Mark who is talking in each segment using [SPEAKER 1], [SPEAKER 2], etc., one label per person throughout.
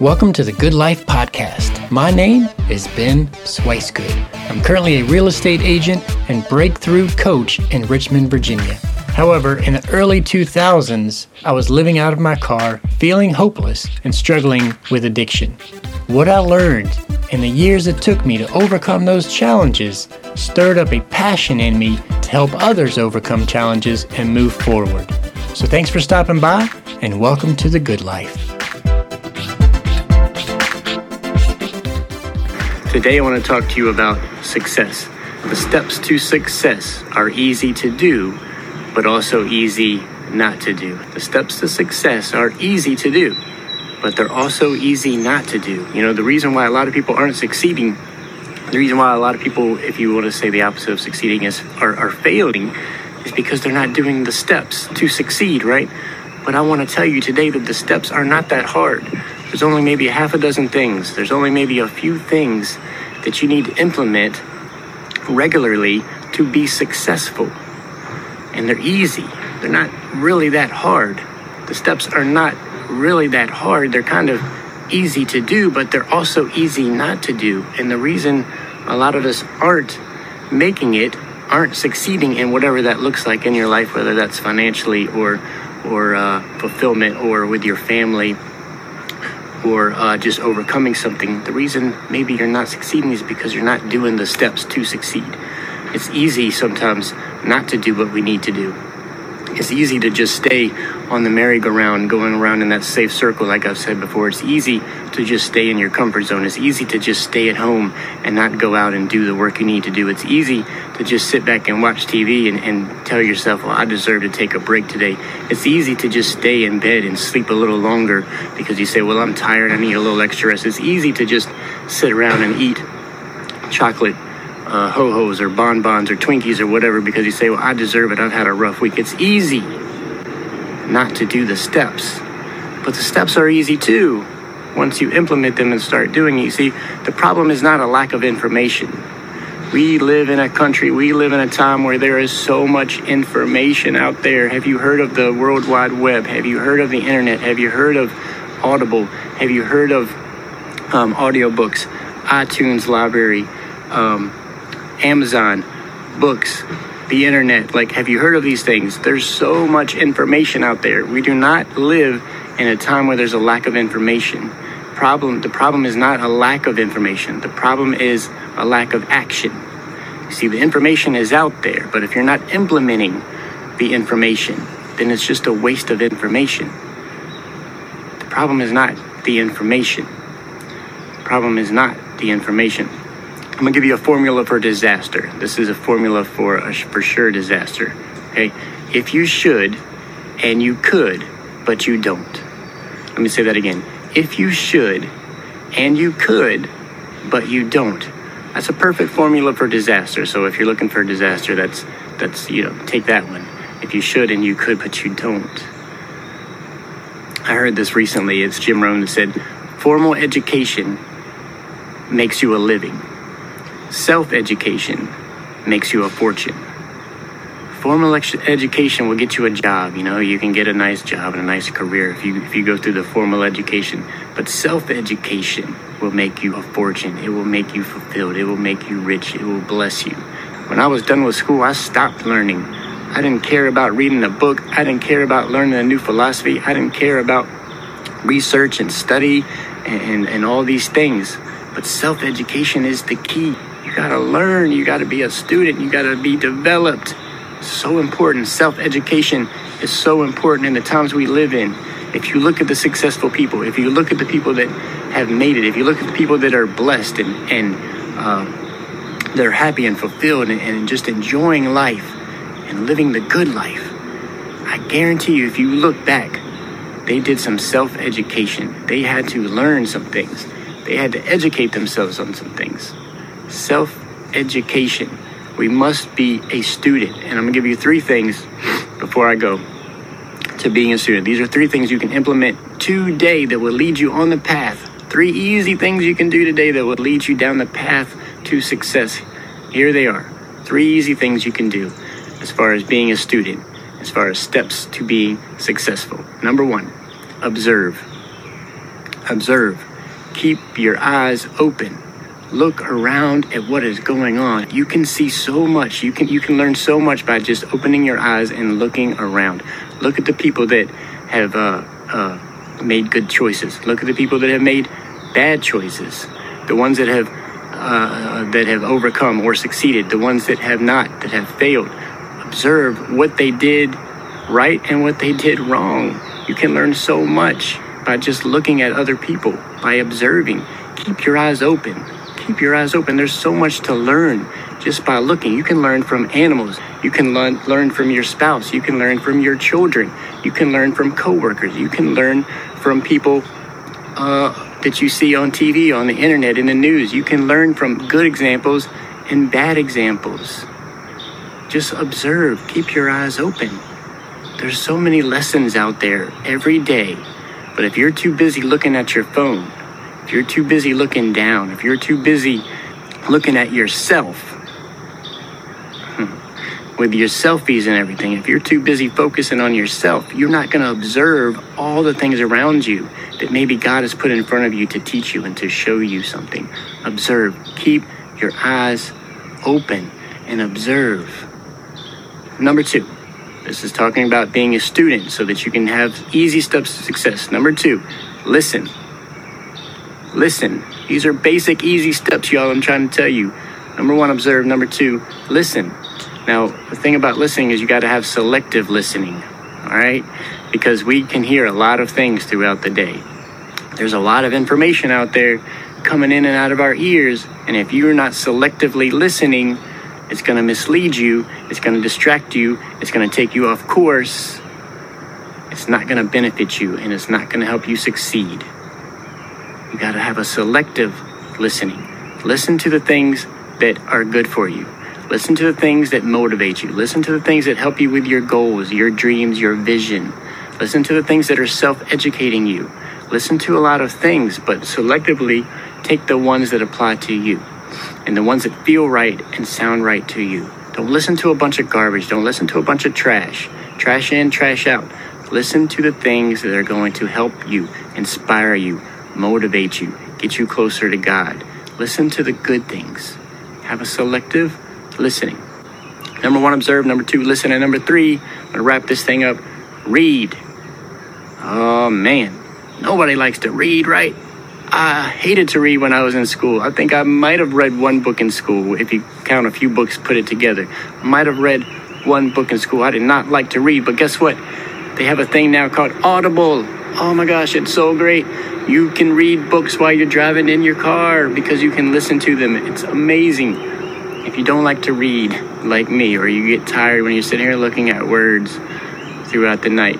[SPEAKER 1] Welcome to the Good Life Podcast. My name is Ben Swicegood. I'm currently a real estate agent and breakthrough coach in Richmond, Virginia. However, in the early 2000s, I was living out of my car, feeling hopeless, and struggling with addiction. What I learned in the years it took me to overcome those challenges stirred up a passion in me to help others overcome challenges and move forward. So thanks for stopping by and welcome to the good life. Today I want to talk to you about success. The steps to success are easy to do, but also easy not to do. The steps to success are easy to do, but they're also easy not to do. You know, the reason why a lot of people aren't succeeding, the reason why a lot of people, if you want to say the opposite of succeeding, is are, are failing, is because they're not doing the steps to succeed, right? But I want to tell you today that the steps are not that hard. There's only maybe a half a dozen things. There's only maybe a few things that you need to implement regularly to be successful. And they're easy. They're not really that hard. The steps are not really that hard. They're kind of easy to do, but they're also easy not to do. And the reason a lot of us aren't making it, aren't succeeding in whatever that looks like in your life, whether that's financially or or uh, fulfillment or with your family or uh, just overcoming something. The reason maybe you're not succeeding is because you're not doing the steps to succeed. It's easy sometimes not to do what we need to do. It's easy to just stay on the merry-go-round, going around in that safe circle, like I've said before. It's easy to just stay in your comfort zone. It's easy to just stay at home and not go out and do the work you need to do. It's easy to just sit back and watch TV and, and tell yourself, well, I deserve to take a break today. It's easy to just stay in bed and sleep a little longer because you say, well, I'm tired, I need a little extra rest. It's easy to just sit around and eat chocolate uh, ho hos or bonbons or Twinkies or whatever because you say, Well, I deserve it. I've had a rough week. It's easy not to do the steps, but the steps are easy too once you implement them and start doing it. You see, the problem is not a lack of information. We live in a country, we live in a time where there is so much information out there. Have you heard of the World Wide Web? Have you heard of the internet? Have you heard of Audible? Have you heard of um, audiobooks, iTunes library? Um, Amazon, books, the internet. Like, have you heard of these things? There's so much information out there. We do not live in a time where there's a lack of information. Problem, the problem is not a lack of information. The problem is a lack of action. You see, the information is out there, but if you're not implementing the information, then it's just a waste of information. The problem is not the information. The problem is not the information. I'm gonna give you a formula for disaster. This is a formula for a for sure disaster. Okay, if you should and you could, but you don't. Let me say that again. If you should and you could, but you don't. That's a perfect formula for disaster. So if you're looking for a disaster, that's that's you know take that one. If you should and you could, but you don't. I heard this recently. It's Jim Rohn that said, "Formal education makes you a living." Self education makes you a fortune. Formal education will get you a job. You know, you can get a nice job and a nice career if you if you go through the formal education. But self education will make you a fortune. It will make you fulfilled. It will make you rich. It will bless you. When I was done with school, I stopped learning. I didn't care about reading a book. I didn't care about learning a new philosophy. I didn't care about research and study and, and, and all these things. But self education is the key. You got to learn. You got to be a student. You got to be developed. So important. Self education is so important in the times we live in. If you look at the successful people, if you look at the people that have made it, if you look at the people that are blessed and, and uh, they're happy and fulfilled and, and just enjoying life and living the good life, I guarantee you, if you look back, they did some self education. They had to learn some things, they had to educate themselves on some things self education. We must be a student. And I'm going to give you three things before I go to being a student. These are three things you can implement today that will lead you on the path. Three easy things you can do today that will lead you down the path to success. Here they are. Three easy things you can do as far as being a student, as far as steps to being successful. Number one, observe. Observe Keep your eyes open. Look around at what is going on. You can see so much. You can you can learn so much by just opening your eyes and looking around. Look at the people that have uh, uh, made good choices. Look at the people that have made bad choices. The ones that have uh, that have overcome or succeeded. The ones that have not, that have failed. Observe what they did right and what they did wrong. You can learn so much by just looking at other people, by observing. Keep your eyes open. Keep your eyes open. There's so much to learn just by looking. You can learn from animals. You can learn, learn from your spouse. You can learn from your children. You can learn from coworkers. You can learn from people uh, that you see on TV, on the internet, in the news. You can learn from good examples and bad examples. Just observe. Keep your eyes open. There's so many lessons out there every day. But if you're too busy looking at your phone, if you're too busy looking down, if you're too busy looking at yourself, hmm, with your selfies and everything, if you're too busy focusing on yourself, you're not going to observe all the things around you that maybe God has put in front of you to teach you and to show you something. Observe. Keep your eyes open and observe. Number two, this is talking about being a student so that you can have easy steps to success. Number two, listen. Listen. These are basic, easy steps, y'all. I'm trying to tell you. Number one, observe. Number two, listen. Now, the thing about listening is you got to have selective listening, all right? Because we can hear a lot of things throughout the day. There's a lot of information out there coming in and out of our ears, and if you're not selectively listening, it's going to mislead you, it's going to distract you, it's going to take you off course. It's not going to benefit you, and it's not going to help you succeed. You got to have a selective listening. Listen to the things that are good for you. Listen to the things that motivate you. Listen to the things that help you with your goals, your dreams, your vision. Listen to the things that are self educating you. Listen to a lot of things, but selectively take the ones that apply to you and the ones that feel right and sound right to you. Don't listen to a bunch of garbage. Don't listen to a bunch of trash. Trash in, trash out. Listen to the things that are going to help you, inspire you, motivate you, get you closer to God. Listen to the good things. Have a selective listening. Number one, observe. Number two, listen. And number three, I'm going to wrap this thing up. Read. Oh, man. Nobody likes to read, right? I hated to read when I was in school. I think I might have read one book in school, if you count a few books put it together. I might have read one book in school. I did not like to read, but guess what? They have a thing now called Audible. Oh my gosh, it's so great. You can read books while you're driving in your car because you can listen to them. It's amazing. If you don't like to read like me, or you get tired when you're sitting here looking at words throughout the night,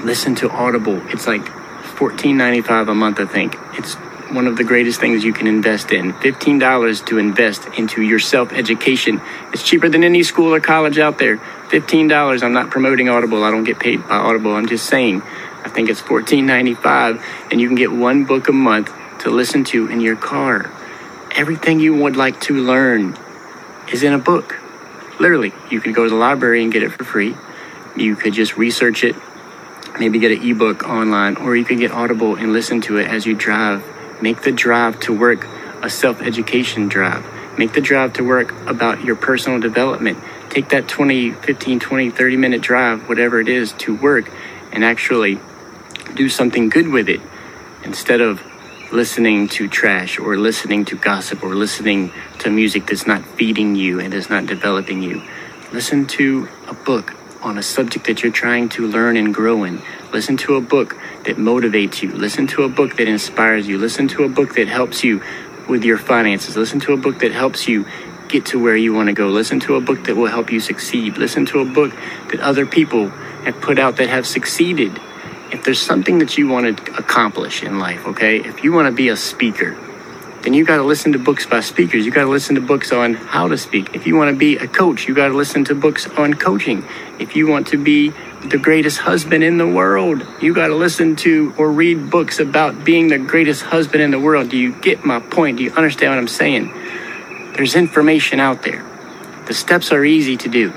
[SPEAKER 1] listen to Audible. It's like $14.95 a month, I think. It's one of the greatest things you can invest in. $15 to invest into your self education. It's cheaper than any school or college out there. $15. I'm not promoting Audible. I don't get paid by Audible. I'm just saying. I think it's $14.95 and you can get one book a month to listen to in your car. Everything you would like to learn is in a book. Literally, you could go to the library and get it for free. You could just research it maybe get an ebook online, or you can get Audible and listen to it as you drive. Make the drive to work a self education drive. Make the drive to work about your personal development. Take that 20, 15, 20, 30 minute drive, whatever it is, to work and actually do something good with it instead of listening to trash or listening to gossip or listening to music that's not feeding you and is not developing you. Listen to a book on a subject that you're trying to learn and grow in. Listen to a book that motivates you. Listen to a book that inspires you. Listen to a book that helps you with your finances. Listen to a book that helps you get to where you want to go. Listen to a book that will help you succeed. Listen to a book that other people have put out that have succeeded. If there's something that you want to accomplish in life, okay? If you want to be a speaker, then you got to listen to books by speakers. You got to listen to books on how to speak. If you want to be a coach, you got to listen to books on coaching. If you want to be the greatest husband in the world, you got to listen to or read books about being the greatest husband in the world. Do you get my point? Do you understand what I'm saying? There's information out there. The steps are easy to do,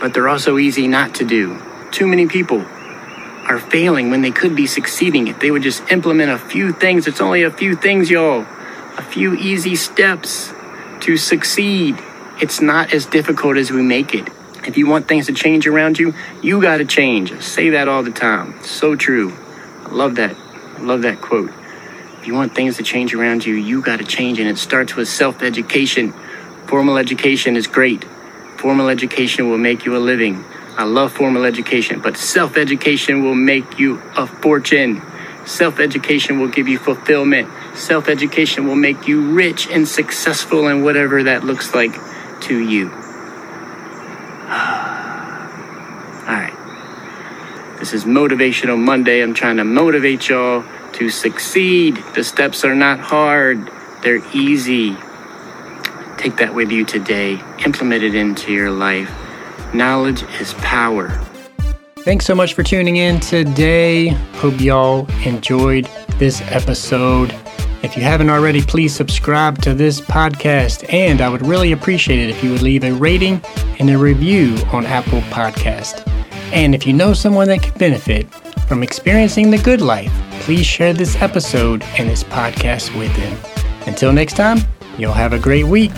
[SPEAKER 1] but they're also easy not to do. Too many people are failing when they could be succeeding. If they would just implement a few things, it's only a few things, y'all. A few easy steps to succeed. It's not as difficult as we make it. If you want things to change around you, you got to change. I say that all the time. So true. I love that. I love that quote. If you want things to change around you, you got to change. And it starts with self education. Formal education is great. Formal education will make you a living. I love formal education, but self education will make you a fortune. Self education will give you fulfillment. Self education will make you rich and successful in whatever that looks like to you. All right. This is Motivational Monday. I'm trying to motivate y'all to succeed. The steps are not hard, they're easy. Take that with you today, implement it into your life. Knowledge is power.
[SPEAKER 2] Thanks so much for tuning in today. Hope y'all enjoyed this episode. If you haven't already, please subscribe to this podcast, and I would really appreciate it if you would leave a rating and a review on Apple Podcast. And if you know someone that could benefit from experiencing the good life, please share this episode and this podcast with them. Until next time, you'll have a great week.